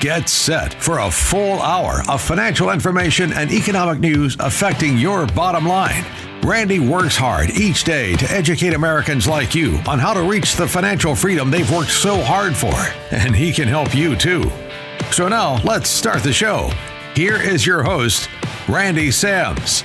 Get set for a full hour of financial information and economic news affecting your bottom line. Randy works hard each day to educate Americans like you on how to reach the financial freedom they've worked so hard for, and he can help you too. So now let's start the show. Here is your host, Randy Sams.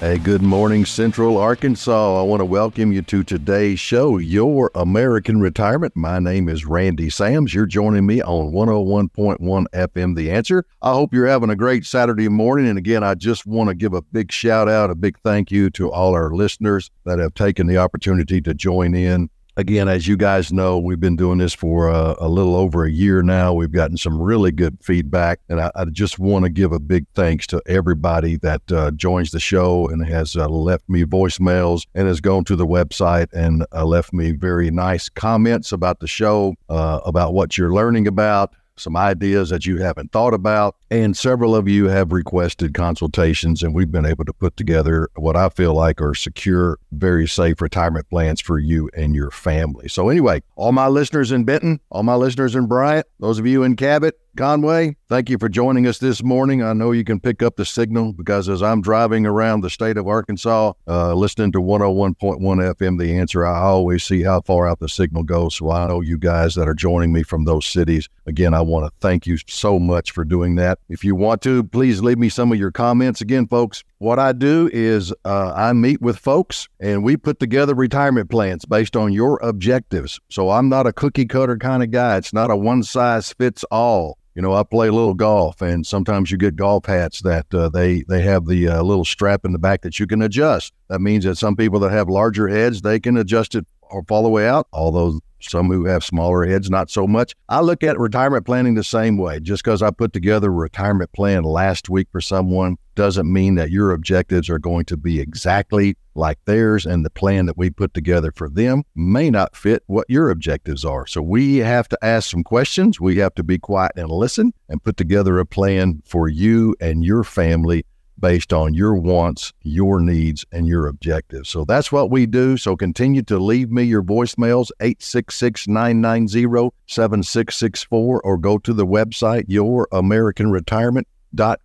Hey, good morning, Central Arkansas. I want to welcome you to today's show, Your American Retirement. My name is Randy Sams. You're joining me on 101.1 FM The Answer. I hope you're having a great Saturday morning. And again, I just want to give a big shout out, a big thank you to all our listeners that have taken the opportunity to join in again, as you guys know, we've been doing this for uh, a little over a year now. We've gotten some really good feedback, and I, I just want to give a big thanks to everybody that uh, joins the show and has uh, left me voicemails and has gone to the website and uh, left me very nice comments about the show, uh, about what you're learning about some ideas that you haven't thought about. And several of you have requested consultations, and we've been able to put together what I feel like are secure, very safe retirement plans for you and your family. So, anyway, all my listeners in Benton, all my listeners in Bryant, those of you in Cabot, Conway, thank you for joining us this morning. I know you can pick up the signal because as I'm driving around the state of Arkansas, uh, listening to 101.1 FM, the answer, I always see how far out the signal goes. So I know you guys that are joining me from those cities. Again, I want to thank you so much for doing that. If you want to, please leave me some of your comments. Again, folks, what I do is uh, I meet with folks and we put together retirement plans based on your objectives. So I'm not a cookie cutter kind of guy. It's not a one size fits all. You know, I play a little golf, and sometimes you get golf hats that uh, they they have the uh, little strap in the back that you can adjust. That means that some people that have larger heads they can adjust it or fall the way out. Although some who have smaller heads, not so much. I look at retirement planning the same way. Just because I put together a retirement plan last week for someone doesn't mean that your objectives are going to be exactly like theirs, and the plan that we put together for them may not fit what your objectives are. So we have to ask some questions. We have to be quiet and listen and put together a plan for you and your family based on your wants, your needs, and your objectives. So that's what we do. So continue to leave me your voicemails, 866 990 7664, or go to the website, Your American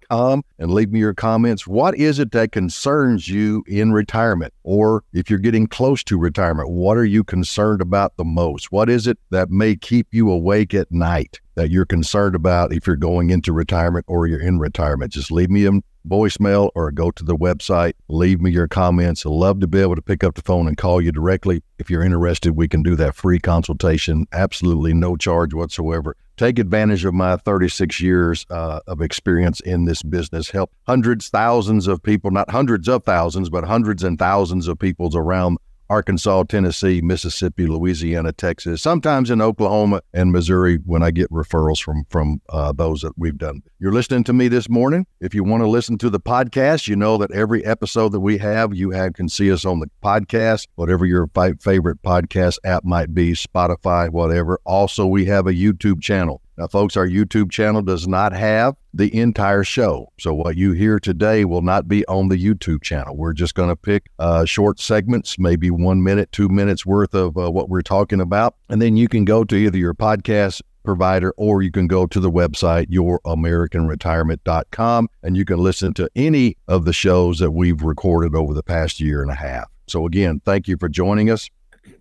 com and leave me your comments. What is it that concerns you in retirement? Or if you're getting close to retirement, what are you concerned about the most? What is it that may keep you awake at night that you're concerned about if you're going into retirement or you're in retirement? Just leave me a voicemail or go to the website. Leave me your comments. I'd love to be able to pick up the phone and call you directly. If you're interested, we can do that free consultation, absolutely no charge whatsoever take advantage of my 36 years uh, of experience in this business, help hundreds, thousands of people, not hundreds of thousands, but hundreds and thousands of people around Arkansas, Tennessee, Mississippi, Louisiana, Texas, sometimes in Oklahoma and Missouri when I get referrals from from uh, those that we've done. You're listening to me this morning. If you want to listen to the podcast, you know that every episode that we have, you have can see us on the podcast, whatever your fi- favorite podcast app might be, Spotify, whatever. Also, we have a YouTube channel. Now, folks, our YouTube channel does not have the entire show. So, what you hear today will not be on the YouTube channel. We're just going to pick uh, short segments, maybe one minute, two minutes worth of uh, what we're talking about. And then you can go to either your podcast provider or you can go to the website youramericanretirement.com and you can listen to any of the shows that we've recorded over the past year and a half. So again, thank you for joining us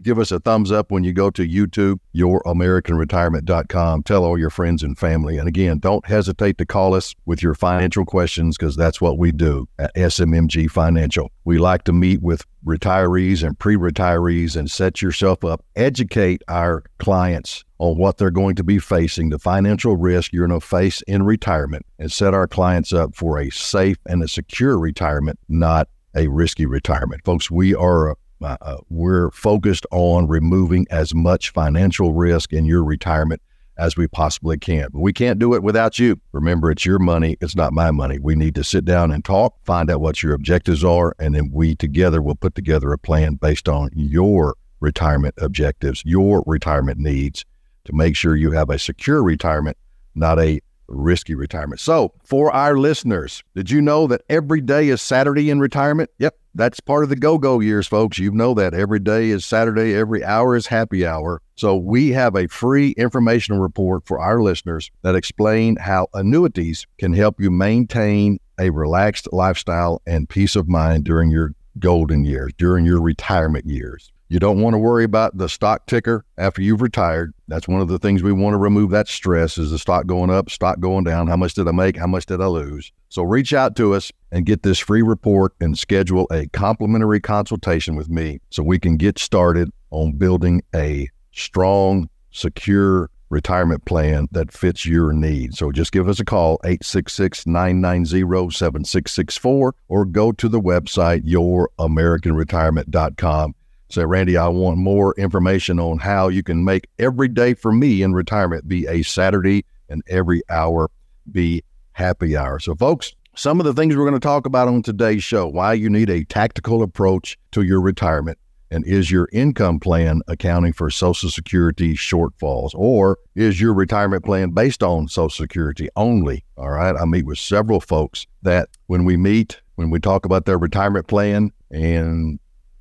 give us a thumbs up when you go to YouTube, youramericanretirement.com. Tell all your friends and family. And again, don't hesitate to call us with your financial questions because that's what we do at SMMG Financial. We like to meet with retirees and pre retirees and set yourself up, educate our clients on what they're going to be facing, the financial risk you're going to face in retirement, and set our clients up for a safe and a secure retirement, not a risky retirement. Folks, we are uh, uh, we're focused on removing as much financial risk in your retirement as we possibly can. But we can't do it without you. Remember, it's your money, it's not my money. We need to sit down and talk, find out what your objectives are, and then we together will put together a plan based on your retirement objectives, your retirement needs to make sure you have a secure retirement, not a risky retirement. So, for our listeners, did you know that every day is Saturday in retirement? Yep, that's part of the go go years, folks. You know that every day is Saturday, every hour is happy hour. So, we have a free informational report for our listeners that explain how annuities can help you maintain a relaxed lifestyle and peace of mind during your golden years, during your retirement years. You don't want to worry about the stock ticker after you've retired. That's one of the things we want to remove that stress is the stock going up, stock going down. How much did I make? How much did I lose? So reach out to us and get this free report and schedule a complimentary consultation with me so we can get started on building a strong, secure retirement plan that fits your needs. So just give us a call, 866-990-7664, or go to the website, youramericanretirement.com Say, Randy, I want more information on how you can make every day for me in retirement be a Saturday and every hour be happy hour. So, folks, some of the things we're going to talk about on today's show why you need a tactical approach to your retirement. And is your income plan accounting for Social Security shortfalls? Or is your retirement plan based on Social Security only? All right. I meet with several folks that when we meet, when we talk about their retirement plan and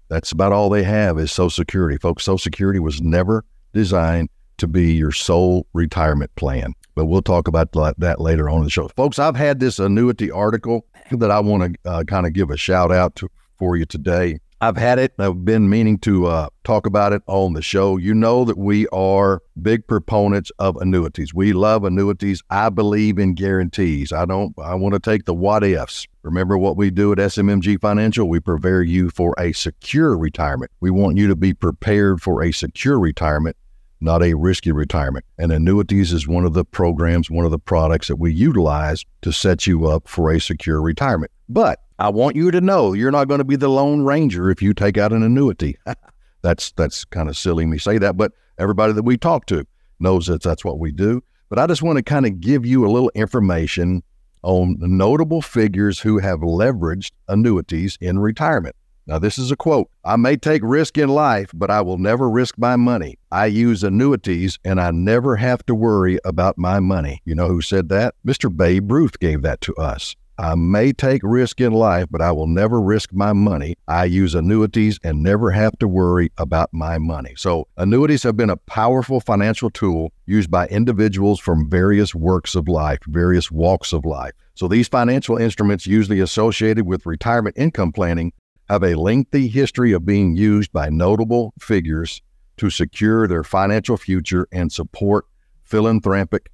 that's about all they have is Social Security. Folks, Social Security was never designed to be your sole retirement plan. But we'll talk about that later on in the show. Folks, I've had this annuity article that I want to uh, kind of give a shout out to for you today. I've had it. I've been meaning to uh, talk about it on the show. You know that we are big proponents of annuities. We love annuities. I believe in guarantees. I don't. I want to take the what ifs. Remember what we do at SMMG Financial? We prepare you for a secure retirement. We want you to be prepared for a secure retirement, not a risky retirement. And annuities is one of the programs, one of the products that we utilize to set you up for a secure retirement. But I want you to know you're not going to be the lone ranger if you take out an annuity. that's that's kind of silly me say that, but everybody that we talk to knows that that's what we do. But I just want to kind of give you a little information on notable figures who have leveraged annuities in retirement. Now, this is a quote I may take risk in life, but I will never risk my money. I use annuities and I never have to worry about my money. You know who said that? Mr. Babe Ruth gave that to us. I may take risk in life, but I will never risk my money. I use annuities and never have to worry about my money. So, annuities have been a powerful financial tool used by individuals from various works of life, various walks of life. So, these financial instruments, usually associated with retirement income planning, have a lengthy history of being used by notable figures to secure their financial future and support philanthropic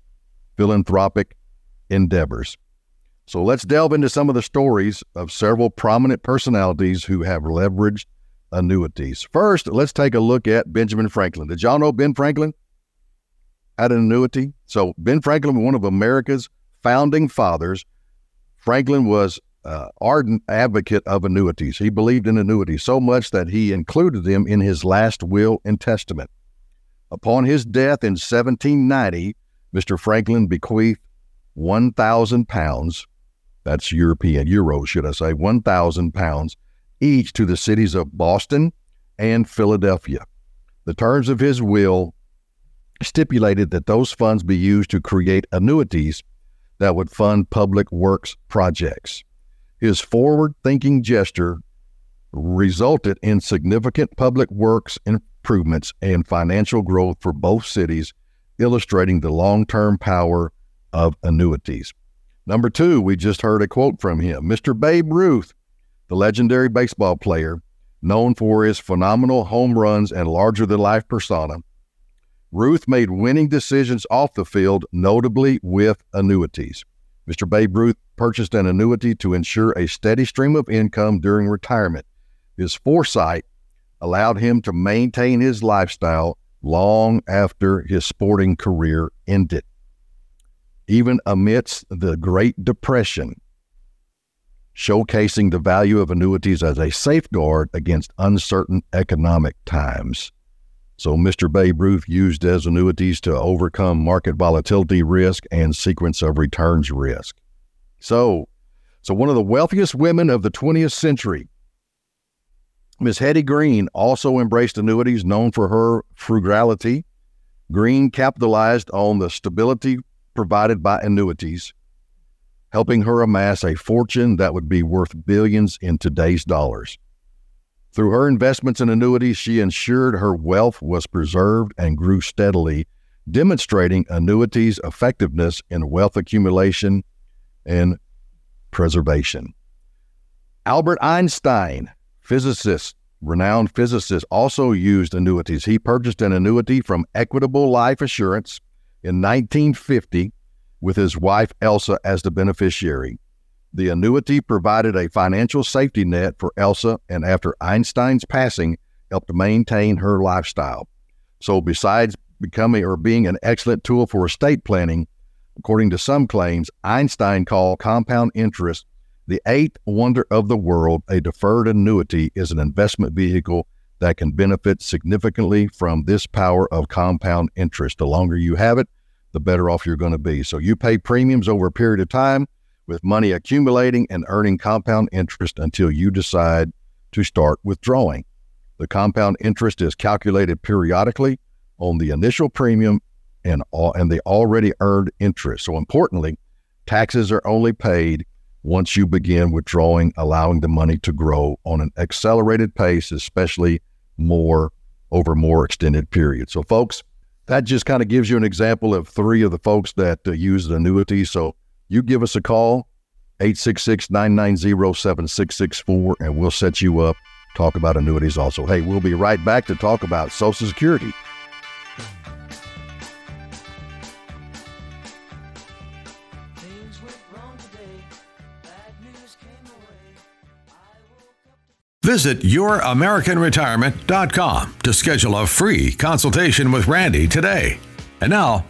philanthropic endeavors. So let's delve into some of the stories of several prominent personalities who have leveraged annuities. First, let's take a look at Benjamin Franklin. Did y'all know Ben Franklin had an annuity? So, Ben Franklin, one of America's founding fathers, Franklin was an ardent advocate of annuities. He believed in annuities so much that he included them in his last will and testament. Upon his death in 1790, Mr. Franklin bequeathed 1,000 pounds that's European, euro, should I say, 1,000 pounds each to the cities of Boston and Philadelphia. The terms of his will stipulated that those funds be used to create annuities that would fund public works projects. His forward thinking gesture resulted in significant public works improvements and financial growth for both cities, illustrating the long term power of annuities. Number two, we just heard a quote from him Mr. Babe Ruth, the legendary baseball player, known for his phenomenal home runs and larger than life persona. Ruth made winning decisions off the field, notably with annuities. Mr. Babe Ruth purchased an annuity to ensure a steady stream of income during retirement. His foresight allowed him to maintain his lifestyle long after his sporting career ended even amidst the Great Depression, showcasing the value of annuities as a safeguard against uncertain economic times. So Mr. Babe Ruth used as annuities to overcome market volatility risk and sequence of returns risk. So, so one of the wealthiest women of the 20th century, Miss Hetty Green, also embraced annuities known for her frugality. Green capitalized on the stability provided by annuities, helping her amass a fortune that would be worth billions in today's dollars. Through her investments in annuities, she ensured her wealth was preserved and grew steadily, demonstrating annuities' effectiveness in wealth accumulation and preservation. Albert Einstein, physicist, renowned physicist, also used annuities. He purchased an annuity from Equitable Life Assurance in 1950 with his wife Elsa as the beneficiary. The annuity provided a financial safety net for Elsa and after Einstein's passing helped maintain her lifestyle. So besides becoming or being an excellent tool for estate planning, according to some claims, Einstein called compound interest the eighth wonder of the world. A deferred annuity is an investment vehicle that can benefit significantly from this power of compound interest. The longer you have it, the better off you're going to be. So you pay premiums over a period of time with money accumulating and earning compound interest until you decide to start withdrawing. The compound interest is calculated periodically on the initial premium and all, and the already earned interest. So importantly, taxes are only paid once you begin withdrawing, allowing the money to grow on an accelerated pace, especially more over more extended periods. So folks, that just kind of gives you an example of three of the folks that uh, use the annuity. So you give us a call, 866 990 7664, and we'll set you up, talk about annuities also. Hey, we'll be right back to talk about Social Security. Visit YourAmericanRetirement.com to schedule a free consultation with Randy today. And now,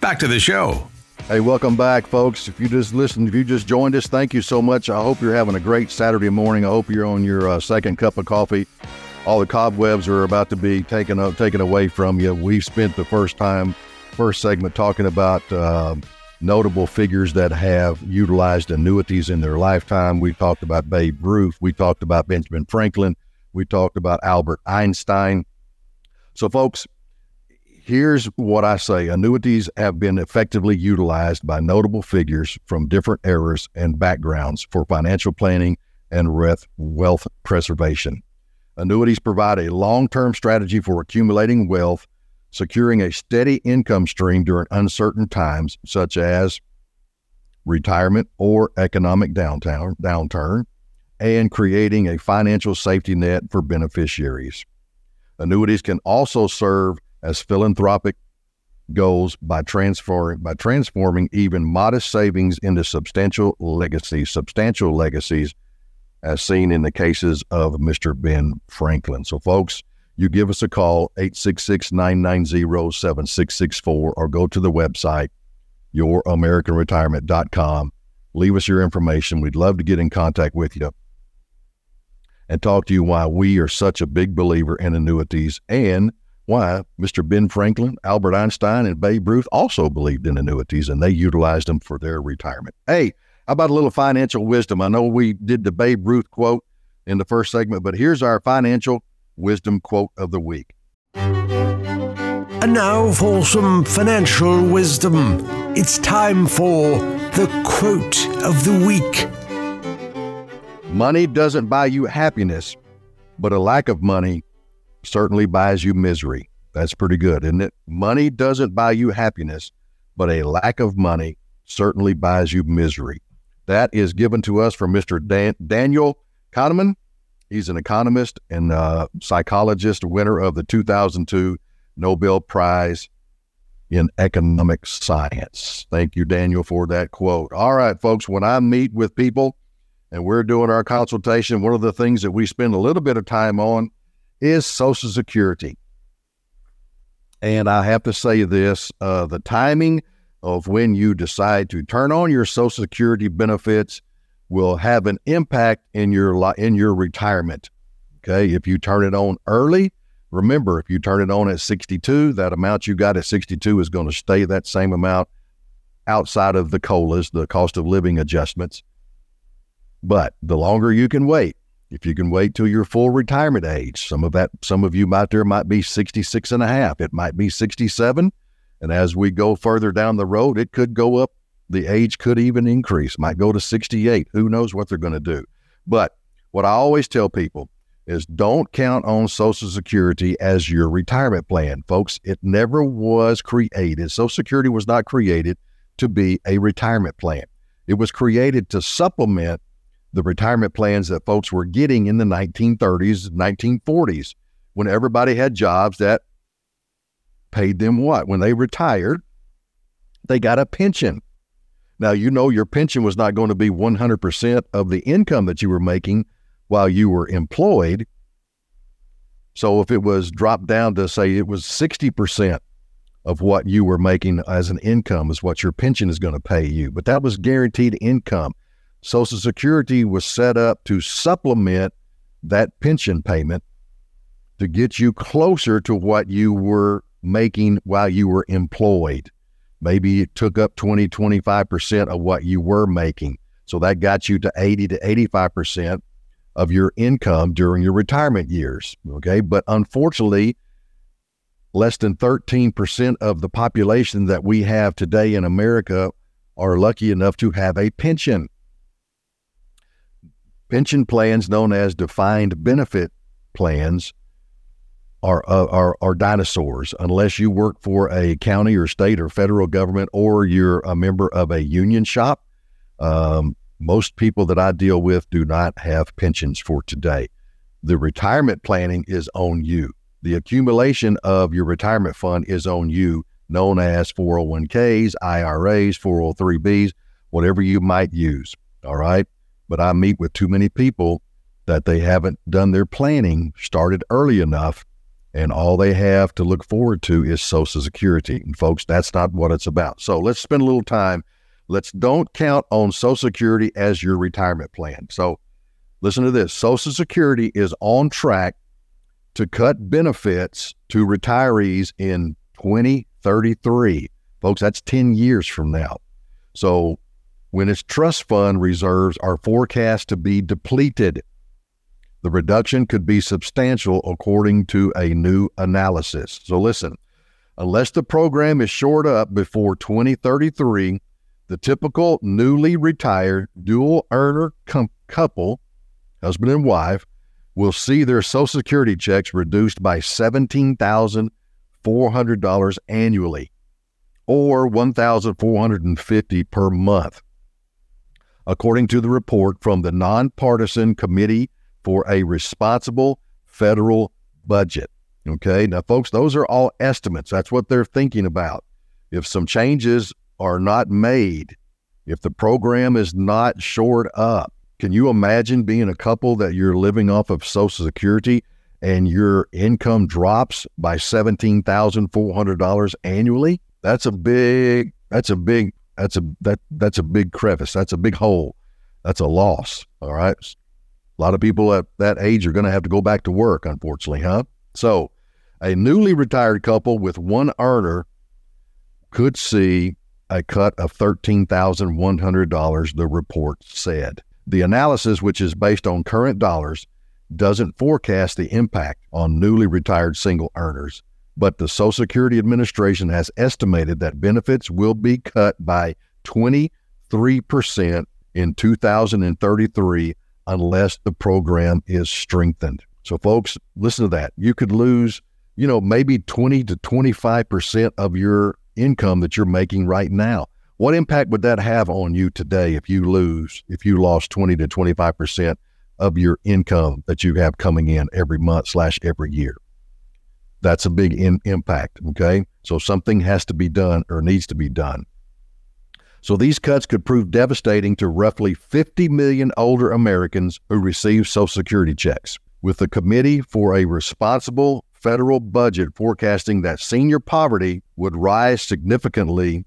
back to the show. Hey, welcome back, folks. If you just listened, if you just joined us, thank you so much. I hope you're having a great Saturday morning. I hope you're on your uh, second cup of coffee. All the cobwebs are about to be taken up, taken away from you. We've spent the first time, first segment, talking about uh, notable figures that have utilized annuities in their lifetime. We talked about Babe Ruth. We talked about Benjamin Franklin. We talked about Albert Einstein. So, folks, Here's what I say annuities have been effectively utilized by notable figures from different eras and backgrounds for financial planning and wealth preservation. Annuities provide a long term strategy for accumulating wealth, securing a steady income stream during uncertain times, such as retirement or economic downtown, downturn, and creating a financial safety net for beneficiaries. Annuities can also serve as philanthropic goals by by transforming even modest savings into substantial legacies, substantial legacies, as seen in the cases of Mr. Ben Franklin. So, folks, you give us a call 866-990-7664 or go to the website youramericanretirement.com. Leave us your information. We'd love to get in contact with you and talk to you why we are such a big believer in annuities and why Mr. Ben Franklin, Albert Einstein, and Babe Ruth also believed in annuities and they utilized them for their retirement. Hey, how about a little financial wisdom? I know we did the Babe Ruth quote in the first segment, but here's our financial wisdom quote of the week. And now for some financial wisdom. It's time for the quote of the week. Money doesn't buy you happiness, but a lack of money certainly buys you misery. That's pretty good, isn't it? Money doesn't buy you happiness, but a lack of money certainly buys you misery. That is given to us from Mr. Dan- Daniel Kahneman. He's an economist and uh, psychologist, winner of the 2002 Nobel Prize in Economic Science. Thank you, Daniel, for that quote. All right, folks, when I meet with people and we're doing our consultation, one of the things that we spend a little bit of time on is Social Security. And I have to say this uh, the timing of when you decide to turn on your Social Security benefits will have an impact in your in your retirement. Okay, if you turn it on early, Remember, if you turn it on at 62, that amount you got at 62 is going to stay that same amount outside of the COLAs, the cost of living adjustments. But the longer you can wait, if you can wait till your full retirement age, some of that, some of you out there might be 66 and a half. It might be 67. And as we go further down the road, it could go up. The age could even increase, might go to 68. Who knows what they're going to do? But what I always tell people is don't count on Social Security as your retirement plan. Folks, it never was created. Social Security was not created to be a retirement plan. It was created to supplement the retirement plans that folks were getting in the 1930s, 1940s, when everybody had jobs that paid them what? When they retired, they got a pension. Now, you know your pension was not going to be 100% of the income that you were making while you were employed. So if it was dropped down to say it was 60% of what you were making as an income is what your pension is going to pay you, but that was guaranteed income. Social Security was set up to supplement that pension payment to get you closer to what you were making while you were employed. Maybe it took up 20, 25% of what you were making. So that got you to 80 to 85% of your income during your retirement years. Okay. But unfortunately, less than 13% of the population that we have today in America are lucky enough to have a pension. Pension plans, known as defined benefit plans, are, uh, are, are dinosaurs unless you work for a county or state or federal government or you're a member of a union shop. Um, most people that I deal with do not have pensions for today. The retirement planning is on you. The accumulation of your retirement fund is on you, known as 401ks, IRAs, 403bs, whatever you might use. All right. But I meet with too many people that they haven't done their planning, started early enough, and all they have to look forward to is Social Security. And folks, that's not what it's about. So let's spend a little time Let's don't count on Social Security as your retirement plan. So listen to this Social Security is on track to cut benefits to retirees in 2033. Folks, that's 10 years from now. So when its trust fund reserves are forecast to be depleted, the reduction could be substantial according to a new analysis. So listen, unless the program is shored up before 2033, the typical newly retired dual earner com- couple, husband and wife, will see their Social Security checks reduced by $17,400 annually or $1,450 per month. According to the report from the Nonpartisan Committee for a Responsible Federal Budget. Okay, now, folks, those are all estimates. That's what they're thinking about. If some changes are not made, if the program is not shored up, can you imagine being a couple that you're living off of Social Security and your income drops by $17,400 annually? That's a big, that's a big, that's a, that, that's a big crevice. That's a big hole. That's a loss. All right. A lot of people at that age are going to have to go back to work, unfortunately, huh? So, a newly retired couple with one earner could see a cut of $13,100, the report said. The analysis, which is based on current dollars, doesn't forecast the impact on newly retired single earners, but the Social Security Administration has estimated that benefits will be cut by 23% in 2033 unless the program is strengthened. So, folks, listen to that. You could lose, you know, maybe 20 to 25% of your income that you're making right now. What impact would that have on you today if you lose, if you lost 20 to 25% of your income that you have coming in every month slash every year? That's a big in, impact. Okay. So something has to be done or needs to be done. So these cuts could prove devastating to roughly 50 million older Americans who receive Social Security checks. With the Committee for a Responsible federal budget forecasting that senior poverty would rise significantly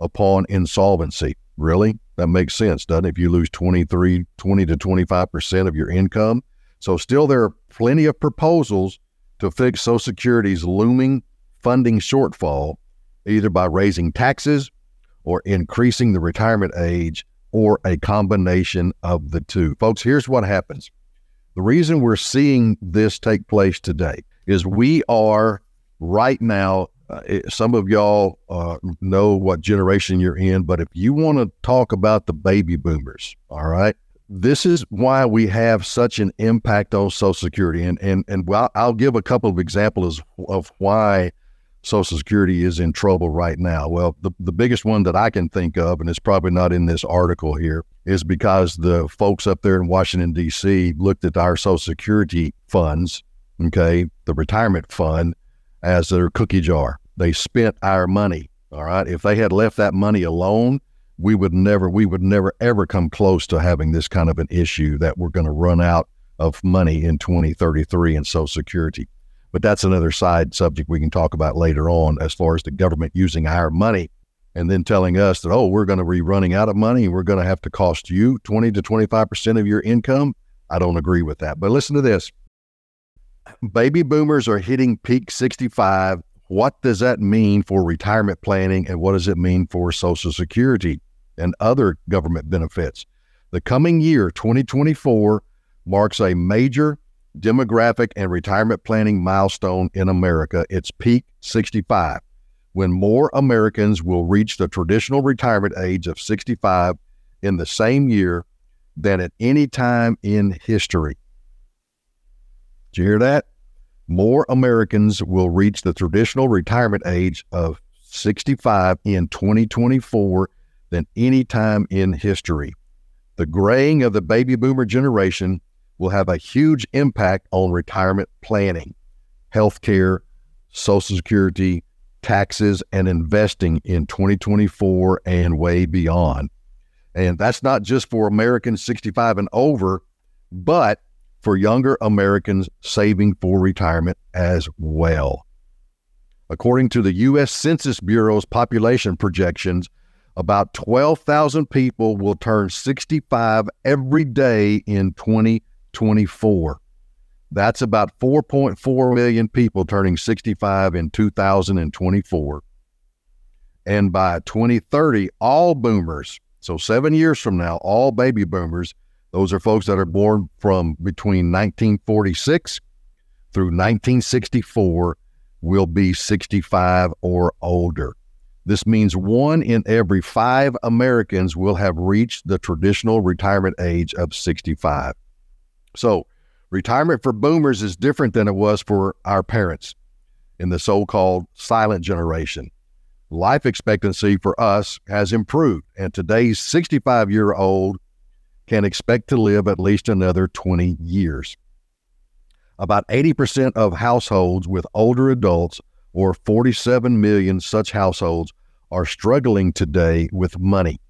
upon insolvency. Really? That makes sense, doesn't it? If you lose 23, 20 to 25% of your income. So, still, there are plenty of proposals to fix Social Security's looming funding shortfall, either by raising taxes or increasing the retirement age or a combination of the two. Folks, here's what happens. The reason we're seeing this take place today is we are right now. Uh, some of y'all uh, know what generation you're in, but if you want to talk about the baby boomers, all right, this is why we have such an impact on Social Security. And and and I'll give a couple of examples of why Social Security is in trouble right now. Well, the, the biggest one that I can think of, and it's probably not in this article here, is because the folks up there in Washington, D.C. looked at our Social Security funds, okay, the retirement fund, as their cookie jar. They spent our money. All right. If they had left that money alone, we would never, we would never ever come close to having this kind of an issue that we're going to run out of money in 2033 in Social Security. But that's another side subject we can talk about later on as far as the government using our money and then telling us that, oh, we're going to be running out of money and we're going to have to cost you 20 to 25% of your income. I don't agree with that. But listen to this baby boomers are hitting peak 65. What does that mean for retirement planning and what does it mean for Social Security and other government benefits? The coming year, 2024, marks a major demographic and retirement planning milestone in America. It's peak 65, when more Americans will reach the traditional retirement age of 65 in the same year than at any time in history. Did you hear that? More Americans will reach the traditional retirement age of 65 in 2024 than any time in history. The graying of the baby boomer generation will have a huge impact on retirement planning, healthcare, Social Security, taxes, and investing in 2024 and way beyond. And that's not just for Americans 65 and over, but for younger Americans saving for retirement as well. According to the U.S. Census Bureau's population projections, about 12,000 people will turn 65 every day in 2024. That's about 4.4 million people turning 65 in 2024. And by 2030, all boomers, so seven years from now, all baby boomers, those are folks that are born from between 1946 through 1964, will be 65 or older. This means one in every five Americans will have reached the traditional retirement age of 65. So, retirement for boomers is different than it was for our parents in the so called silent generation. Life expectancy for us has improved, and today's 65 year old can expect to live at least another 20 years. About 80% of households with older adults, or 47 million such households, are struggling today with money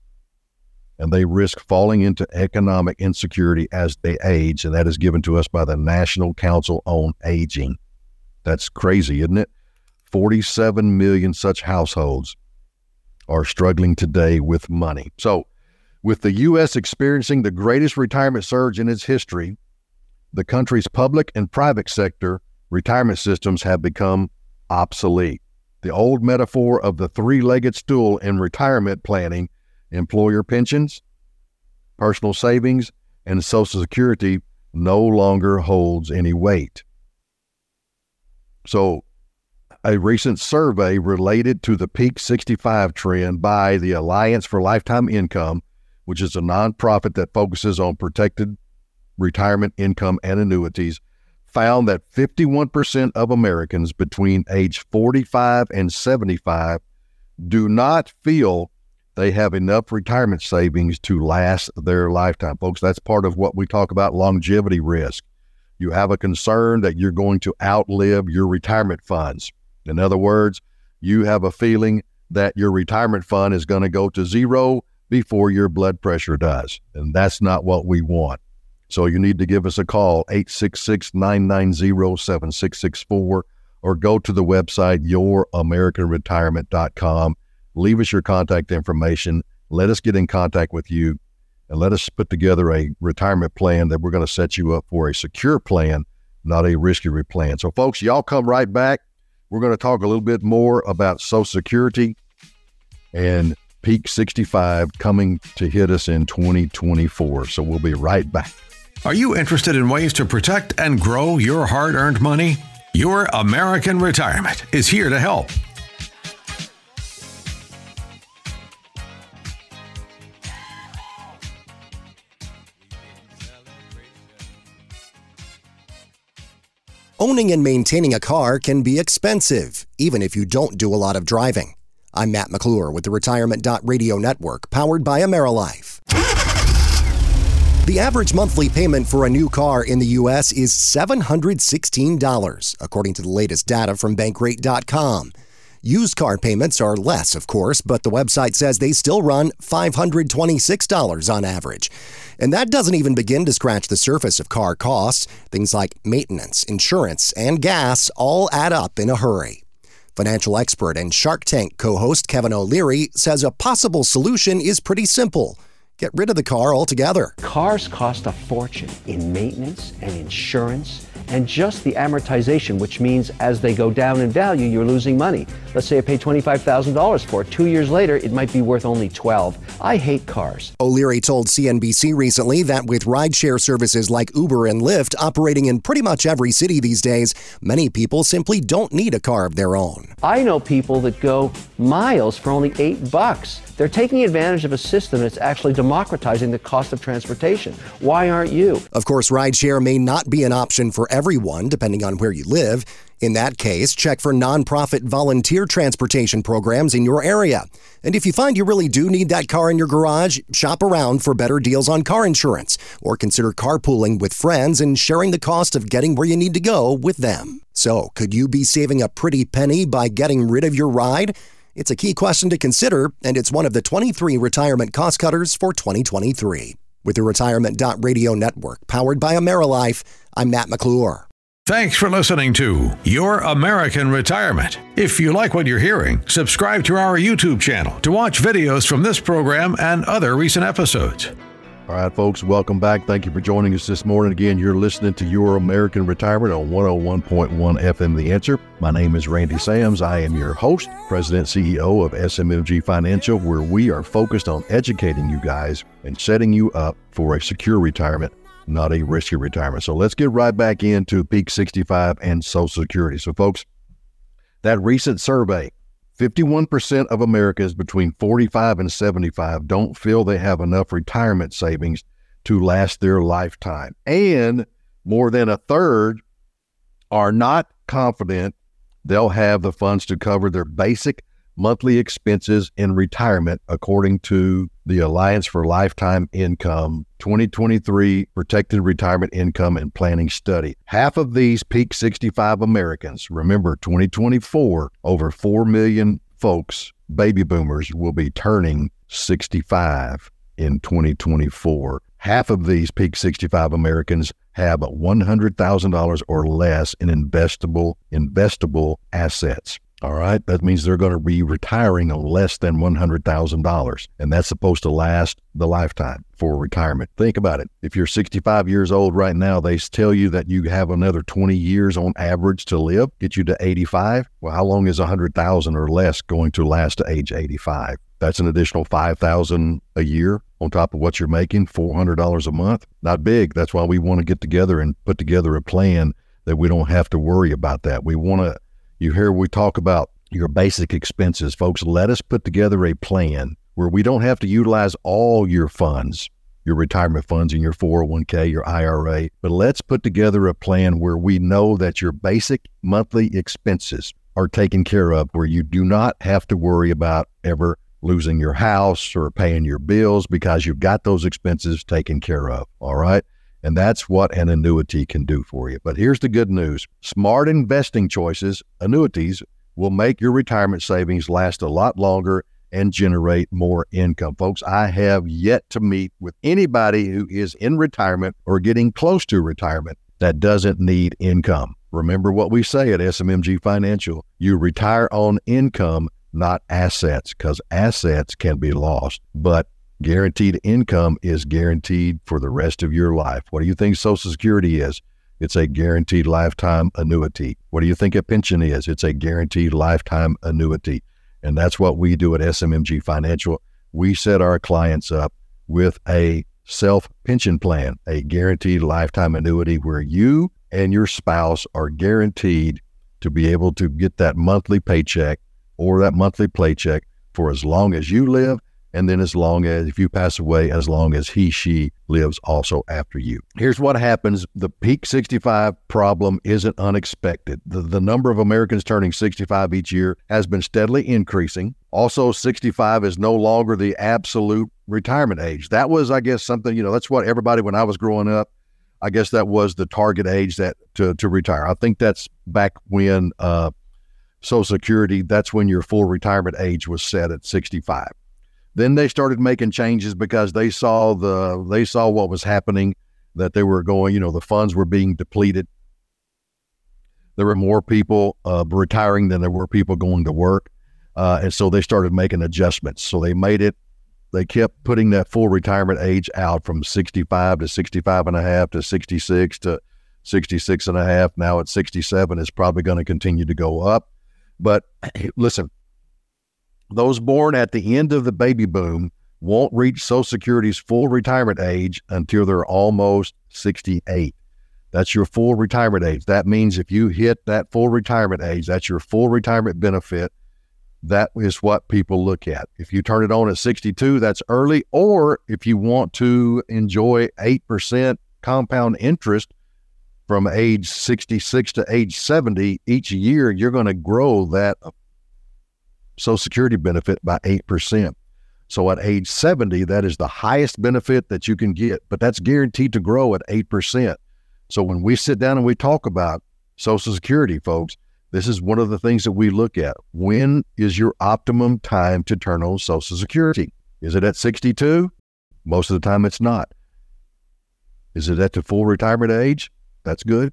and they risk falling into economic insecurity as they age. And that is given to us by the National Council on Aging. That's crazy, isn't it? 47 million such households are struggling today with money. So, with the U.S. experiencing the greatest retirement surge in its history, the country's public and private sector retirement systems have become obsolete. The old metaphor of the three legged stool in retirement planning employer pensions, personal savings, and Social Security no longer holds any weight. So, a recent survey related to the peak 65 trend by the Alliance for Lifetime Income, which is a nonprofit that focuses on protected retirement income and annuities, found that 51% of Americans between age 45 and 75 do not feel they have enough retirement savings to last their lifetime. Folks, that's part of what we talk about longevity risk. You have a concern that you're going to outlive your retirement funds. In other words, you have a feeling that your retirement fund is going to go to zero before your blood pressure does. And that's not what we want. So you need to give us a call, 866 990 7664, or go to the website youramericanretirement.com leave us your contact information. Let us get in contact with you and let us put together a retirement plan that we're going to set you up for a secure plan, not a risky plan. So, folks, y'all come right back. We're going to talk a little bit more about Social Security and Peak 65 coming to hit us in 2024. So, we'll be right back. Are you interested in ways to protect and grow your hard earned money? Your American Retirement is here to help. Owning and maintaining a car can be expensive, even if you don't do a lot of driving. I'm Matt McClure with the Retirement Radio Network, powered by AmeriLife. The average monthly payment for a new car in the U.S. is $716, according to the latest data from Bankrate.com. Used car payments are less, of course, but the website says they still run $526 on average. And that doesn't even begin to scratch the surface of car costs. Things like maintenance, insurance, and gas all add up in a hurry. Financial expert and Shark Tank co host Kevin O'Leary says a possible solution is pretty simple get rid of the car altogether. Cars cost a fortune in maintenance and insurance and just the amortization, which means as they go down in value, you're losing money. Let's say I pay $25,000 for it. Two years later, it might be worth only 12. I hate cars. O'Leary told CNBC recently that with rideshare services like Uber and Lyft operating in pretty much every city these days, many people simply don't need a car of their own. I know people that go miles for only eight bucks. They're taking advantage of a system that's actually democratizing the cost of transportation. Why aren't you? Of course, rideshare may not be an option for everyone, depending on where you live. In that case, check for nonprofit volunteer transportation programs in your area. And if you find you really do need that car in your garage, shop around for better deals on car insurance or consider carpooling with friends and sharing the cost of getting where you need to go with them. So, could you be saving a pretty penny by getting rid of your ride? It's a key question to consider, and it's one of the 23 retirement cost cutters for 2023. With the Retirement Radio Network, powered by AmeriLife, I'm Matt McClure. Thanks for listening to Your American Retirement. If you like what you're hearing, subscribe to our YouTube channel to watch videos from this program and other recent episodes. All right, folks, welcome back. Thank you for joining us this morning. Again, you're listening to Your American Retirement on 101.1 FM The Answer. My name is Randy Sams. I am your host, President CEO of SMMG Financial, where we are focused on educating you guys and setting you up for a secure retirement, not a risky retirement. So let's get right back into Peak 65 and Social Security. So, folks, that recent survey 51% of Americans between 45 and 75 don't feel they have enough retirement savings to last their lifetime. And more than a third are not confident they'll have the funds to cover their basic monthly expenses in retirement, according to the Alliance for Lifetime Income 2023 Protected Retirement Income and Planning Study. Half of these peak 65 Americans, remember 2024, over 4 million folks, baby boomers, will be turning 65 in 2024. Half of these peak 65 Americans have $100,000 or less in investable investable assets. All right. That means they're going to be retiring on less than $100,000. And that's supposed to last the lifetime for retirement. Think about it. If you're 65 years old right now, they tell you that you have another 20 years on average to live, get you to 85. Well, how long is 100,000 or less going to last to age 85? That's an additional 5,000 a year on top of what you're making, $400 a month. Not big. That's why we want to get together and put together a plan that we don't have to worry about that. We want to you hear we talk about your basic expenses. Folks, let us put together a plan where we don't have to utilize all your funds, your retirement funds and your 401k, your IRA, but let's put together a plan where we know that your basic monthly expenses are taken care of, where you do not have to worry about ever losing your house or paying your bills because you've got those expenses taken care of. All right. And that's what an annuity can do for you. But here's the good news smart investing choices, annuities, will make your retirement savings last a lot longer and generate more income. Folks, I have yet to meet with anybody who is in retirement or getting close to retirement that doesn't need income. Remember what we say at SMMG Financial you retire on income, not assets, because assets can be lost. But Guaranteed income is guaranteed for the rest of your life. What do you think Social Security is? It's a guaranteed lifetime annuity. What do you think a pension is? It's a guaranteed lifetime annuity. And that's what we do at SMMG Financial. We set our clients up with a self pension plan, a guaranteed lifetime annuity where you and your spouse are guaranteed to be able to get that monthly paycheck or that monthly paycheck for as long as you live and then as long as if you pass away as long as he she lives also after you. Here's what happens. The peak 65 problem isn't unexpected. The, the number of americans turning 65 each year has been steadily increasing. Also 65 is no longer the absolute retirement age. That was i guess something you know that's what everybody when i was growing up i guess that was the target age that to, to retire. I think that's back when uh, social security that's when your full retirement age was set at 65 then they started making changes because they saw the they saw what was happening, that they were going, you know, the funds were being depleted. There were more people uh, retiring than there were people going to work, uh, and so they started making adjustments. So they made it. They kept putting that full retirement age out from 65 to 65 and a half to 66 to 66 and a half. Now at 67 is probably going to continue to go up. But listen, those born at the end of the baby boom won't reach Social Security's full retirement age until they're almost 68. That's your full retirement age. That means if you hit that full retirement age, that's your full retirement benefit. That is what people look at. If you turn it on at 62, that's early. Or if you want to enjoy 8% compound interest from age 66 to age 70 each year, you're going to grow that Social Security benefit by 8%. So at age 70, that is the highest benefit that you can get, but that's guaranteed to grow at 8%. So when we sit down and we talk about Social Security, folks, this is one of the things that we look at. When is your optimum time to turn on Social Security? Is it at 62? Most of the time, it's not. Is it at the full retirement age? That's good.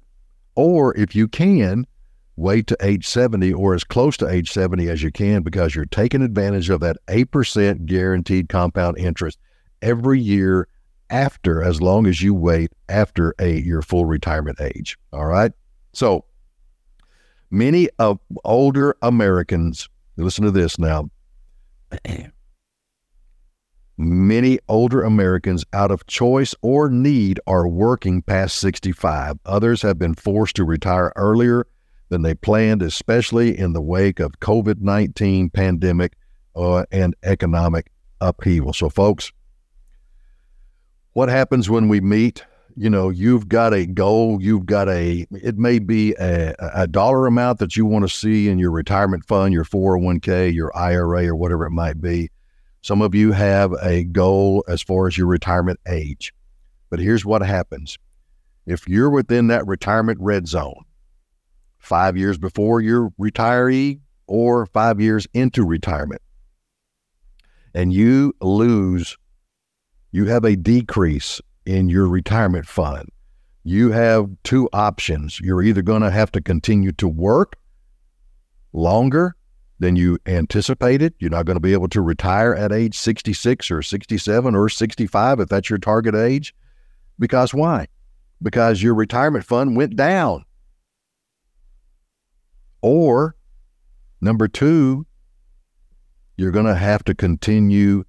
Or if you can, wait to age 70 or as close to age 70 as you can because you're taking advantage of that 8% guaranteed compound interest every year after as long as you wait after a your full retirement age. All right? So many of older americans listen to this now many older americans out of choice or need are working past 65 others have been forced to retire earlier than they planned, especially in the wake of COVID 19 pandemic uh, and economic upheaval. So, folks, what happens when we meet? You know, you've got a goal, you've got a, it may be a, a dollar amount that you want to see in your retirement fund, your 401k, your IRA, or whatever it might be. Some of you have a goal as far as your retirement age. But here's what happens if you're within that retirement red zone, five years before your retiree or five years into retirement, and you lose, you have a decrease in your retirement fund, you have two options. You're either going to have to continue to work longer than you anticipated. You're not going to be able to retire at age 66 or 67 or 65 if that's your target age. Because why? Because your retirement fund went down. Or number two, you're going to have to continue.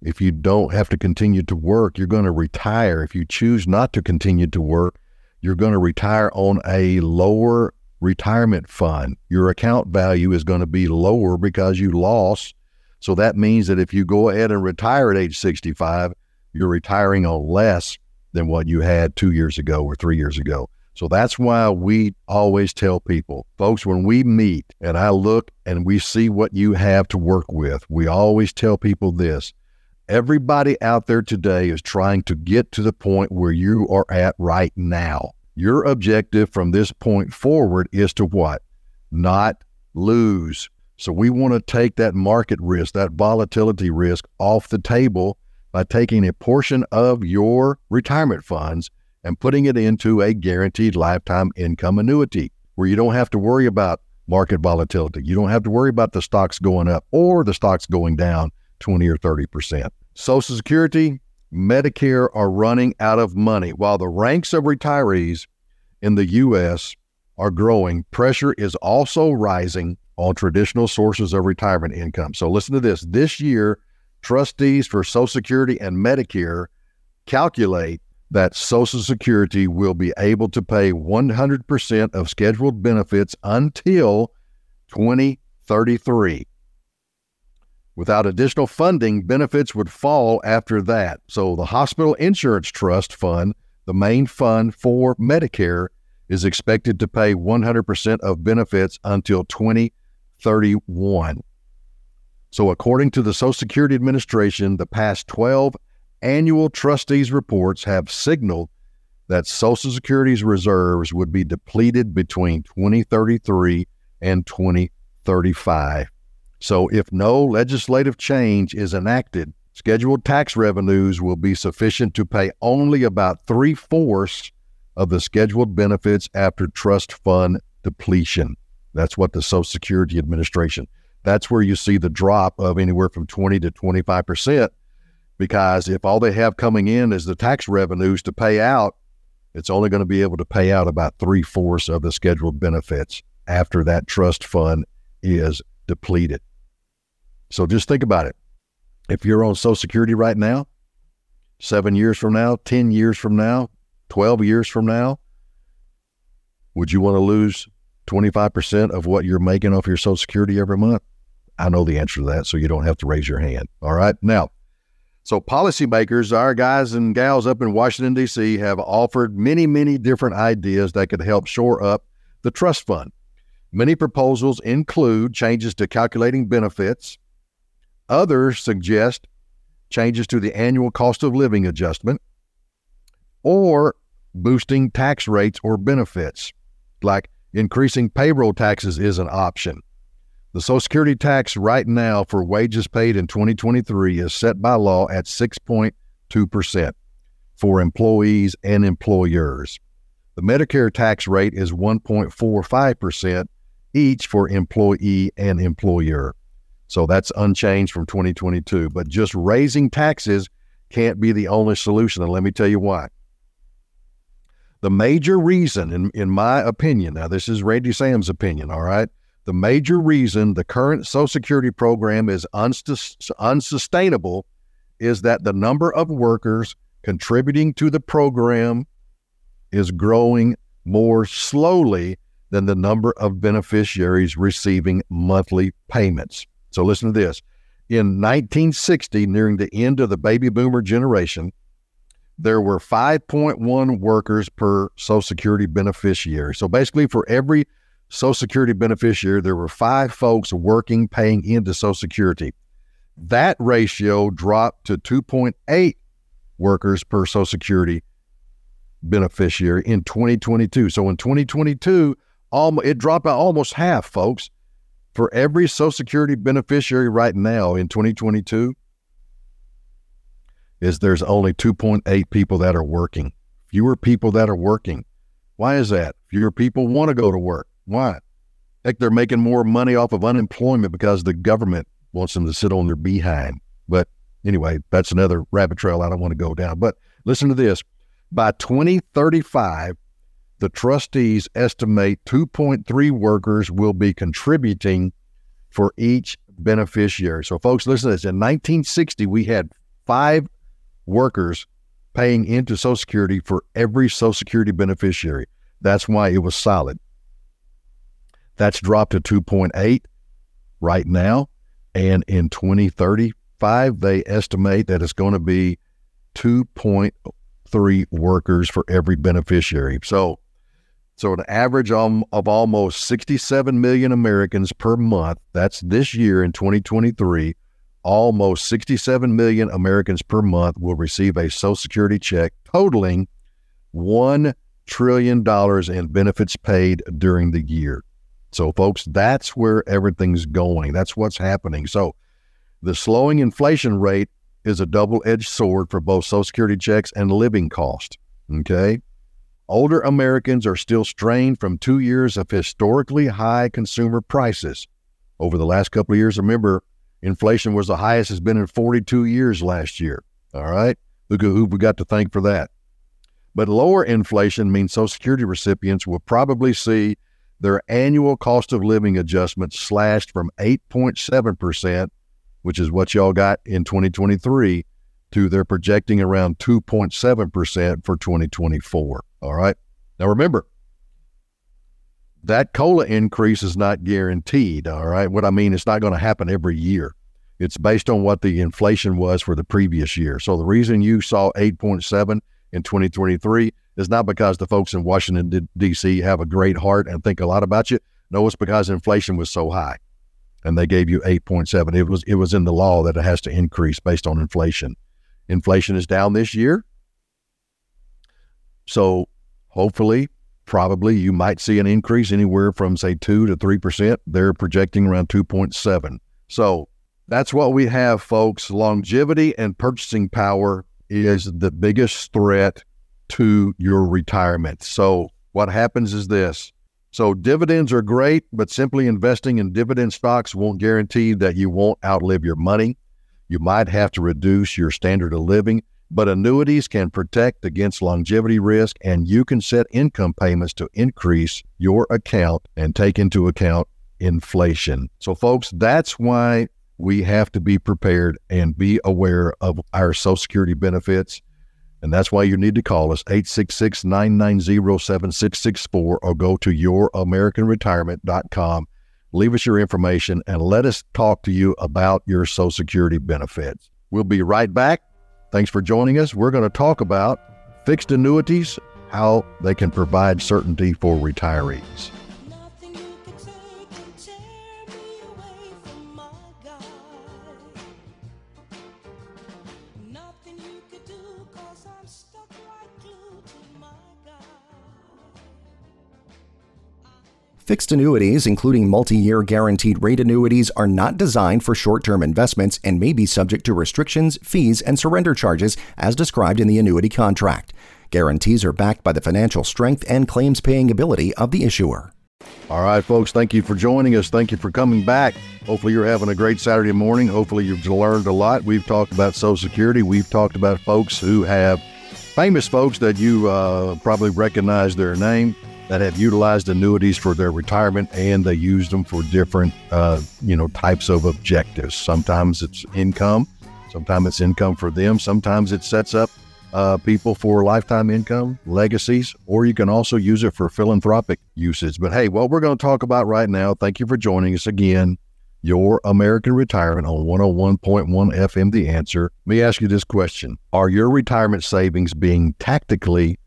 If you don't have to continue to work, you're going to retire. If you choose not to continue to work, you're going to retire on a lower retirement fund. Your account value is going to be lower because you lost. So that means that if you go ahead and retire at age 65, you're retiring on less than what you had two years ago or three years ago. So that's why we always tell people, folks, when we meet and I look and we see what you have to work with, we always tell people this. Everybody out there today is trying to get to the point where you are at right now. Your objective from this point forward is to what? Not lose. So we want to take that market risk, that volatility risk off the table by taking a portion of your retirement funds and putting it into a guaranteed lifetime income annuity where you don't have to worry about market volatility. You don't have to worry about the stocks going up or the stocks going down 20 or 30%. Social Security, Medicare are running out of money while the ranks of retirees in the U.S. are growing, pressure is also rising on traditional sources of retirement income. So listen to this. This year, trustees for Social Security and Medicare calculate that Social Security will be able to pay 100% of scheduled benefits until 2033. Without additional funding, benefits would fall after that. So the Hospital Insurance Trust Fund, the main fund for Medicare, is expected to pay 100% of benefits until 2031. So, according to the Social Security Administration, the past 12 annual trustees' reports have signaled that Social Security's reserves would be depleted between 2033 and 2035. So, if no legislative change is enacted, scheduled tax revenues will be sufficient to pay only about three fourths of the scheduled benefits after trust fund depletion. That's what the Social Security Administration. That's where you see the drop of anywhere from 20 to 25 percent, because if all they have coming in is the tax revenues to pay out, it's only going to be able to pay out about three fourths of the scheduled benefits after that trust fund is depleted. So just think about it. If you're on Social Security right now, seven years from now, 10 years from now, 12 years from now, would you want to lose 25% of what you're making off your Social Security every month? I know the answer to that, so you don't have to raise your hand. All right. Now, so policymakers, our guys and gals up in Washington, D.C., have offered many, many different ideas that could help shore up the trust fund. Many proposals include changes to calculating benefits, Others suggest changes to the annual cost of living adjustment or boosting tax rates or benefits, like increasing payroll taxes is an option. The Social Security tax right now for wages paid in 2023 is set by law at 6.2% for employees and employers. The Medicare tax rate is 1.45% each for employee and employer. So that's unchanged from 2022. But just raising taxes can't be the only solution. And let me tell you why. The major reason, in, in my opinion, now this is Randy Sams' opinion, all right? The major reason the current Social Security program is unsus- unsustainable is that the number of workers contributing to the program is growing more slowly than the number of beneficiaries receiving monthly payments. So listen to this. In 1960, nearing the end of the baby boomer generation, there were 5.1 workers per Social Security beneficiary. So basically, for every Social Security beneficiary, there were five folks working, paying into Social Security. That ratio dropped to 2.8 workers per Social Security beneficiary in 2022. So in 2022, it dropped by almost half, folks for every Social Security beneficiary right now in 2022 is there's only 2.8 people that are working. Fewer people that are working. Why is that? Fewer people want to go to work. Why? Heck, they're making more money off of unemployment because the government wants them to sit on their behind. But anyway, that's another rabbit trail I don't want to go down. But listen to this. By 2035, the trustees estimate 2.3 workers will be contributing for each beneficiary. So, folks, listen to this. In 1960, we had five workers paying into Social Security for every Social Security beneficiary. That's why it was solid. That's dropped to 2.8 right now. And in 2035, they estimate that it's going to be 2.3 workers for every beneficiary. So so, an average of almost 67 million Americans per month, that's this year in 2023, almost 67 million Americans per month will receive a Social Security check totaling $1 trillion in benefits paid during the year. So, folks, that's where everything's going. That's what's happening. So, the slowing inflation rate is a double edged sword for both Social Security checks and living cost. Okay. Older Americans are still strained from two years of historically high consumer prices. Over the last couple of years, remember, inflation was the highest it's been in 42 years last year. All right. Look at who we got to thank for that. But lower inflation means Social Security recipients will probably see their annual cost of living adjustment slashed from 8.7%, which is what y'all got in 2023, to they're projecting around 2.7% for 2024. All right. Now remember, that COLA increase is not guaranteed. All right. What I mean, it's not going to happen every year. It's based on what the inflation was for the previous year. So the reason you saw 8.7 in 2023 is not because the folks in Washington, D.C. have a great heart and think a lot about you. No, it's because inflation was so high and they gave you 8.7. It was, it was in the law that it has to increase based on inflation. Inflation is down this year. So hopefully, probably you might see an increase anywhere from say 2 to 3%. They're projecting around 2.7. So that's what we have, folks. Longevity and purchasing power is the biggest threat to your retirement. So, what happens is this. So, dividends are great, but simply investing in dividend stocks won't guarantee that you won't outlive your money. You might have to reduce your standard of living, but annuities can protect against longevity risk, and you can set income payments to increase your account and take into account inflation. So, folks, that's why we have to be prepared and be aware of our Social Security benefits. And that's why you need to call us 866 990 7664 or go to youramericanretirement.com. Leave us your information and let us talk to you about your Social Security benefits. We'll be right back. Thanks for joining us. We're going to talk about fixed annuities, how they can provide certainty for retirees. Fixed annuities, including multi year guaranteed rate annuities, are not designed for short term investments and may be subject to restrictions, fees, and surrender charges as described in the annuity contract. Guarantees are backed by the financial strength and claims paying ability of the issuer. All right, folks, thank you for joining us. Thank you for coming back. Hopefully, you're having a great Saturday morning. Hopefully, you've learned a lot. We've talked about Social Security, we've talked about folks who have famous folks that you uh, probably recognize their name that have utilized annuities for their retirement and they use them for different uh, you know types of objectives. Sometimes it's income sometimes it's income for them sometimes it sets up uh, people for lifetime income legacies or you can also use it for philanthropic uses. But hey what we're going to talk about right now thank you for joining us again. Your American retirement on 101.1 FM The Answer. Let me ask you this question. Are your retirement savings being tactically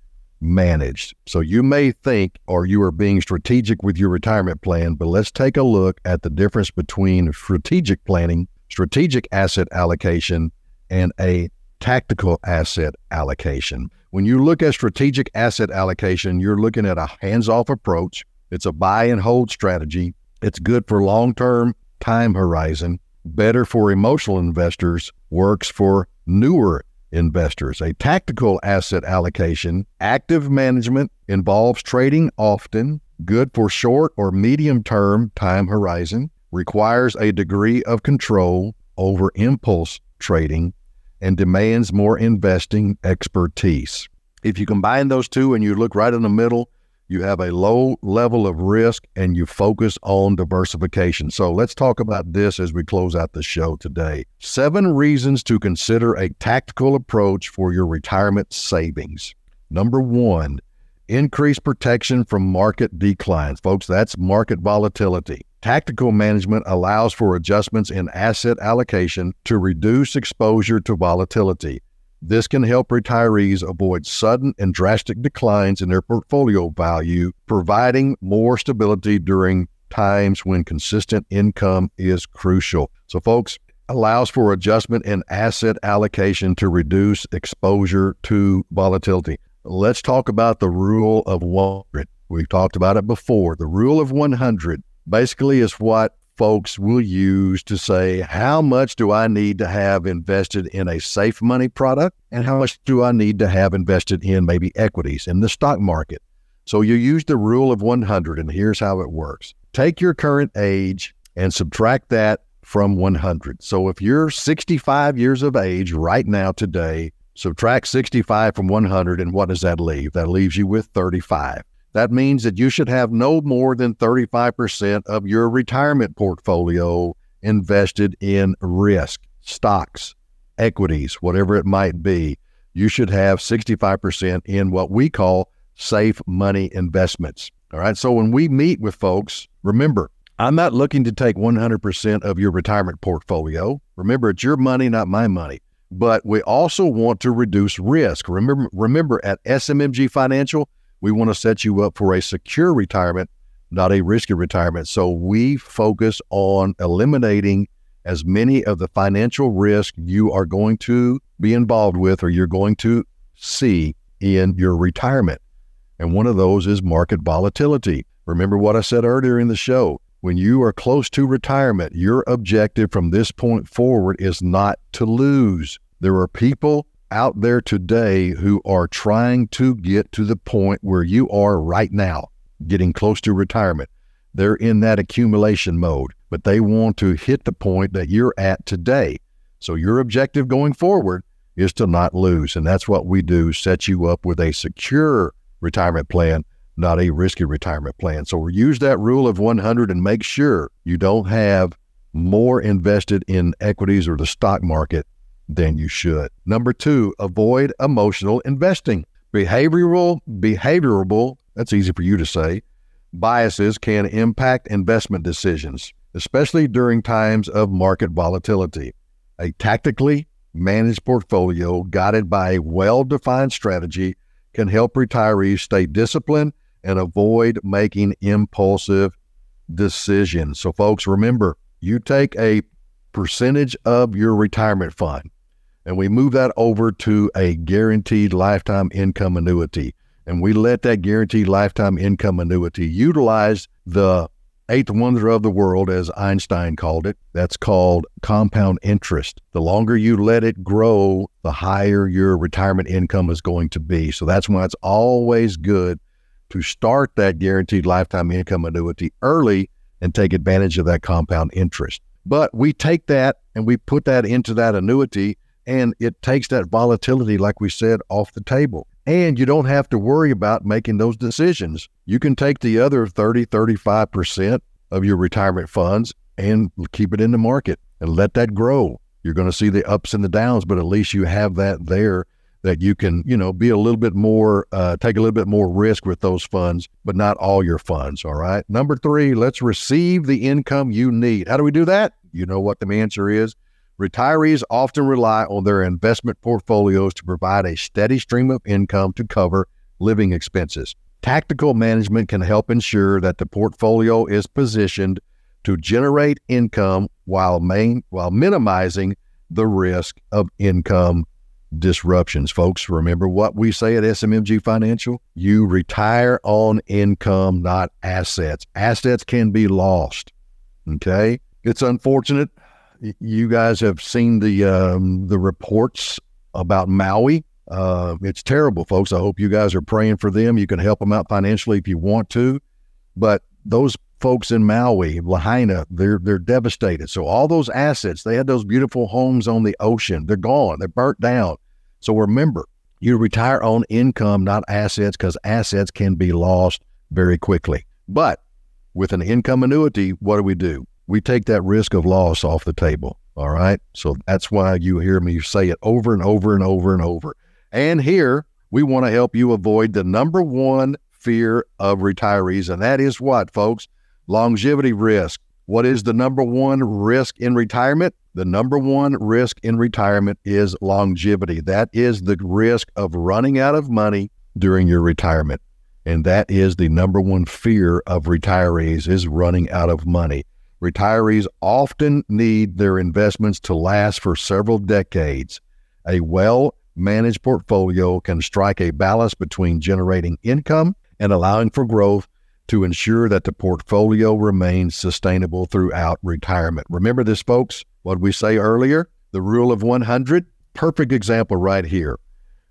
managed. So you may think or you are being strategic with your retirement plan, but let's take a look at the difference between strategic planning, strategic asset allocation, and a tactical asset allocation. When you look at strategic asset allocation, you're looking at a hands off approach. It's a buy and hold strategy. It's good for long term time horizon, better for emotional investors, works for newer investors. A tactical asset allocation, active management involves trading often, good for short or medium term time horizon, requires a degree of control over impulse trading, and demands more investing expertise. If you combine those two and you look right in the middle, you have a low level of risk and you focus on diversification. So let's talk about this as we close out the show today. Seven reasons to consider a tactical approach for your retirement savings. Number one, increase protection from market declines. Folks, that's market volatility. Tactical management allows for adjustments in asset allocation to reduce exposure to volatility. This can help retirees avoid sudden and drastic declines in their portfolio value, providing more stability during times when consistent income is crucial. So, folks, allows for adjustment in asset allocation to reduce exposure to volatility. Let's talk about the rule of 100. We've talked about it before. The rule of 100 basically is what folks will use to say, how much do I need to have invested in a safe money product? And how much do I need to have invested in maybe equities in the stock market? So you use the rule of 100, and here's how it works take your current age and subtract that from 100. So if you're 65 years of age right now today, Subtract 65 from 100, and what does that leave? That leaves you with 35. That means that you should have no more than 35% of your retirement portfolio invested in risk, stocks, equities, whatever it might be. You should have 65% in what we call safe money investments. All right. So when we meet with folks, remember, I'm not looking to take 100% of your retirement portfolio. Remember, it's your money, not my money but we also want to reduce risk. Remember, remember at SMMG Financial, we want to set you up for a secure retirement, not a risky retirement. So we focus on eliminating as many of the financial risk you are going to be involved with or you're going to see in your retirement. And one of those is market volatility. Remember what I said earlier in the show. When you are close to retirement, your objective from this point forward is not to lose. There are people out there today who are trying to get to the point where you are right now, getting close to retirement. They're in that accumulation mode, but they want to hit the point that you're at today. So your objective going forward is to not lose. And that's what we do set you up with a secure retirement plan not a risky retirement plan. So use that rule of 100 and make sure you don't have more invested in equities or the stock market than you should. Number two, avoid emotional investing. Behavioral, behavioral, that's easy for you to say, biases can impact investment decisions, especially during times of market volatility. A tactically managed portfolio guided by a well defined strategy can help retirees stay disciplined and avoid making impulsive decisions. So, folks, remember you take a percentage of your retirement fund and we move that over to a guaranteed lifetime income annuity. And we let that guaranteed lifetime income annuity utilize the eighth wonder of the world, as Einstein called it. That's called compound interest. The longer you let it grow, the higher your retirement income is going to be. So that's why it's always good to start that guaranteed lifetime income annuity early and take advantage of that compound interest. But we take that and we put that into that annuity, and it takes that volatility, like we said, off the table. And you don't have to worry about making those decisions. You can take the other 30, 35% of your retirement funds and keep it in the market and let that grow. You're going to see the ups and the downs, but at least you have that there that you can, you know, be a little bit more, uh, take a little bit more risk with those funds, but not all your funds. All right. Number three, let's receive the income you need. How do we do that? You know what the answer is. Retirees often rely on their investment portfolios to provide a steady stream of income to cover living expenses. Tactical management can help ensure that the portfolio is positioned to generate income while main, while minimizing the risk of income disruptions. Folks, remember what we say at SMMG Financial? You retire on income, not assets. Assets can be lost. Okay? It's unfortunate. You guys have seen the um, the reports about Maui. Uh, it's terrible, folks. I hope you guys are praying for them. You can help them out financially if you want to. But those folks in Maui, Lahaina, they're they're devastated. So all those assets, they had those beautiful homes on the ocean. They're gone. They're burnt down. So remember, you retire on income, not assets, because assets can be lost very quickly. But with an income annuity, what do we do? We take that risk of loss off the table. All right. So that's why you hear me say it over and over and over and over. And here we want to help you avoid the number one fear of retirees. And that is what, folks? Longevity risk. What is the number one risk in retirement? The number one risk in retirement is longevity. That is the risk of running out of money during your retirement. And that is the number one fear of retirees is running out of money. Retirees often need their investments to last for several decades. A well managed portfolio can strike a balance between generating income and allowing for growth to ensure that the portfolio remains sustainable throughout retirement. Remember this, folks, what we say earlier, the rule of 100, perfect example right here.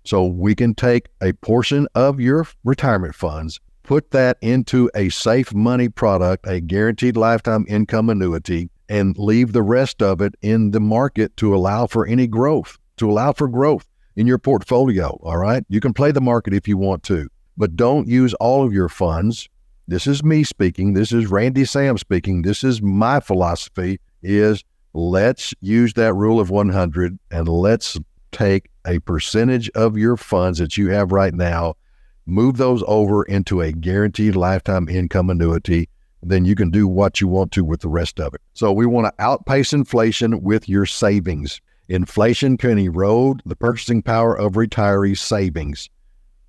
So we can take a portion of your retirement funds, put that into a safe money product, a guaranteed lifetime income annuity, and leave the rest of it in the market to allow for any growth, to allow for growth. in your portfolio. All right. You can play the market if you want to, but don't use all of your funds. This is me speaking. This is Randy Sam speaking. This is my philosophy is let's use that rule of 100 and let's take a percentage of your funds that you have right now, move those over into a guaranteed lifetime income annuity. Then you can do what you want to with the rest of it. So we want to outpace inflation with your savings. Inflation can erode the purchasing power of retirees' savings.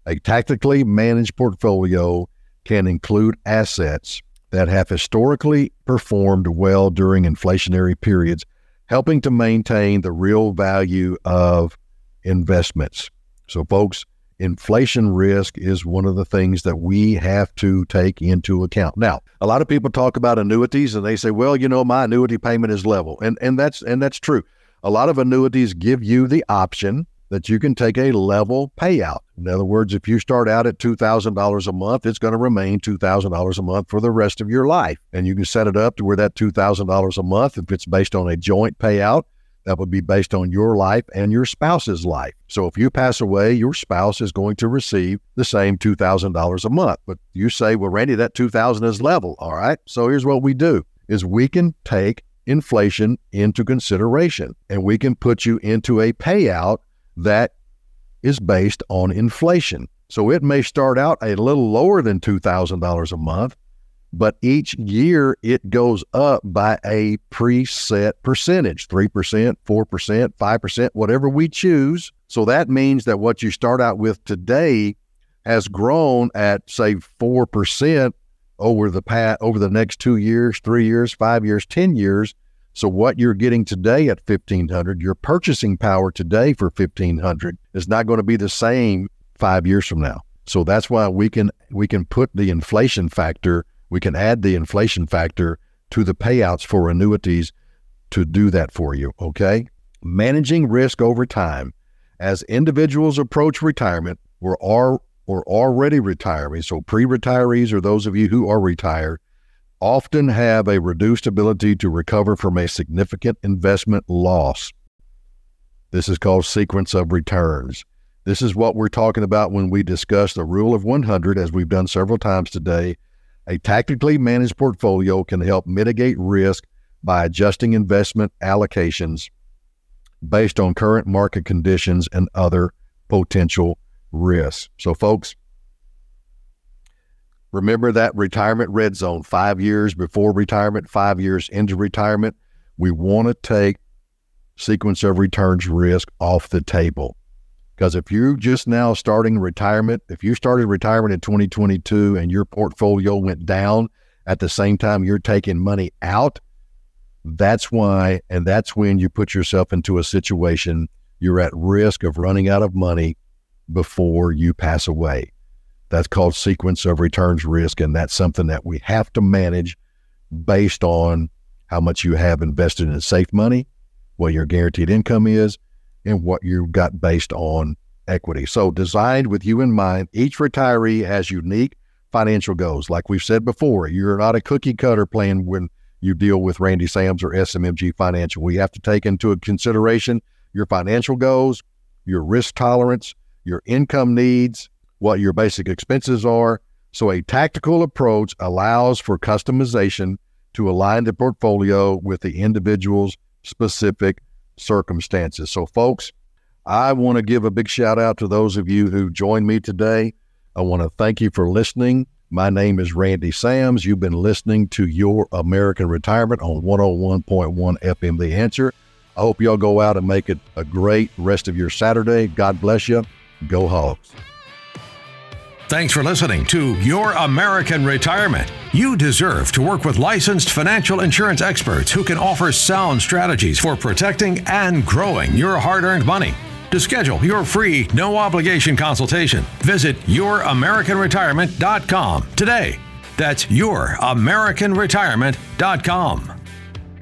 A tactically managed portfolio can include assets that have historically performed well during inflationary periods, helping to maintain the real value of investments. So, folks, inflation risk is one of the things that we have to take into account. Now, a lot of people talk about annuities and they say, "Well, you know, my annuity payment is level." And and that's and that's true a lot of annuities give you the option that you can take a level payout. In other words, if you start out at $2,000 a month, it's going to remain $2,000 a month for the rest of your life. And you can set it up to where that $2,000 a month, if it's based on a joint payout, that would be based on your life and your spouse's life. So if you pass away, your spouse is going to receive the same $2,000 a month. But you say, well, Randy, that 2000 is level. All right. So here's what we do is we can take inflation into consideration. And we can put you into a payout that is based on inflation. So it may start out a little lower than $2,000 a month, but each year it goes up by a preset percentage 3%, 4%, 5%, whatever we choose. So that means that what you start out with today has grown at, say, 4% over the past, over the next two years, three years, five years, 10 years. So what you're getting today at 1500, your purchasing power today for 1500 is not going to be the same 5 years from now. So that's why we can we can put the inflation factor, we can add the inflation factor to the payouts for annuities to do that for you, okay? Managing risk over time. As individuals approach retirement, we're all or already retiring, so pre-retirees or those of you who are retired, often have a reduced ability to recover from a significant investment loss. This is called sequence of returns. This is what we're talking about when we discuss the rule of 100, as we've done several times today. A tactically managed portfolio can help mitigate risk by adjusting investment allocations based on current market conditions and other potential risks. So, folks, remember that retirement red zone five years before retirement, five years into retirement. We want to take sequence of returns risk off the table. Because if you're just now starting retirement, if you started retirement in 2022 and your portfolio went down at the same time you're taking money out, that's why, and that's when you put yourself into a situation you're at risk of running out of money before you pass away. That's called sequence of returns risk. And that's something that we have to manage based on how much you have invested in safe money, what your guaranteed income is, and what you've got based on equity. So, designed with you in mind, each retiree has unique financial goals. Like we've said before, you're not a cookie cutter plan when you deal with Randy Sams or SMMG Financial. We have to take into consideration your financial goals, your risk tolerance, your income needs, what your basic expenses are. So, a tactical approach allows for customization to align the portfolio with the individual's specific circumstances. So, folks, I want to give a big shout out to those of you who joined me today. I want to thank you for listening. My name is Randy Sams. You've been listening to Your American Retirement on 101.1 FM The Answer. I hope y'all go out and make it a great rest of your Saturday. God bless you. Go Hogs. Thanks for listening to Your American Retirement. You deserve to work with licensed financial insurance experts who can offer sound strategies for protecting and growing your hard earned money. To schedule your free, no obligation consultation, visit YourAmericanRetirement.com today. That's YourAmericanRetirement.com.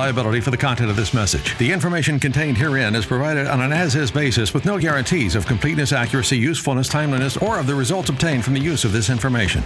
liability for the content of this message. The information contained herein is provided on an as-is basis with no guarantees of completeness, accuracy, usefulness, timeliness, or of the results obtained from the use of this information.